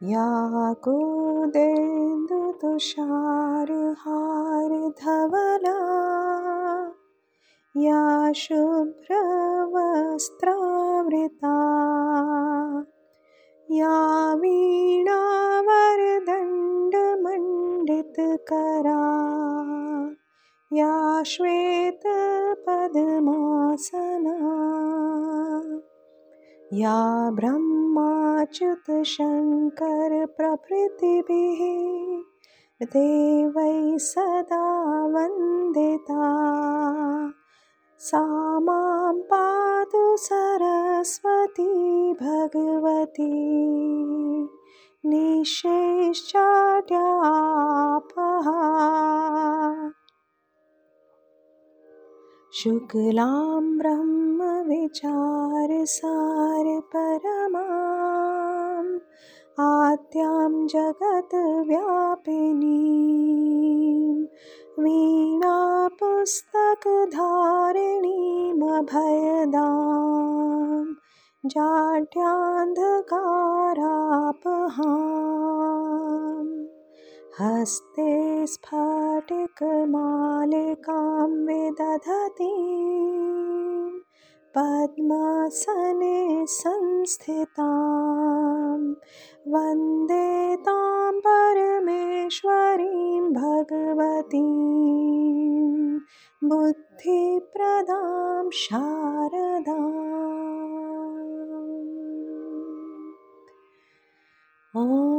या कूदेन्दुतुषारहारधवला या शुभ्रवस्त्रावृता या वीणावरदण्डमण्डितकरा या श्वेतपद्मासना या ब्रह्माच्युतशङ्करप्रभृतिभिः देवैः सदा वन्दिता। सा मां पातु सरस्वती भगवती। निःशेषाढ्यापहा शुक्लां ब्रह्मविचारसारपरमाम् आद्यां जगद्व्यापिनीं वीणापुस्तकधारिणीमभयदां जाड्यान्धकारापहा हस्ते स्फटिकमालिकां विदधती। पद्मासने संस्थितां वन्दे तां परमेश्वरीं भगवतीं बुद्धिप्रदां शारदा ॐ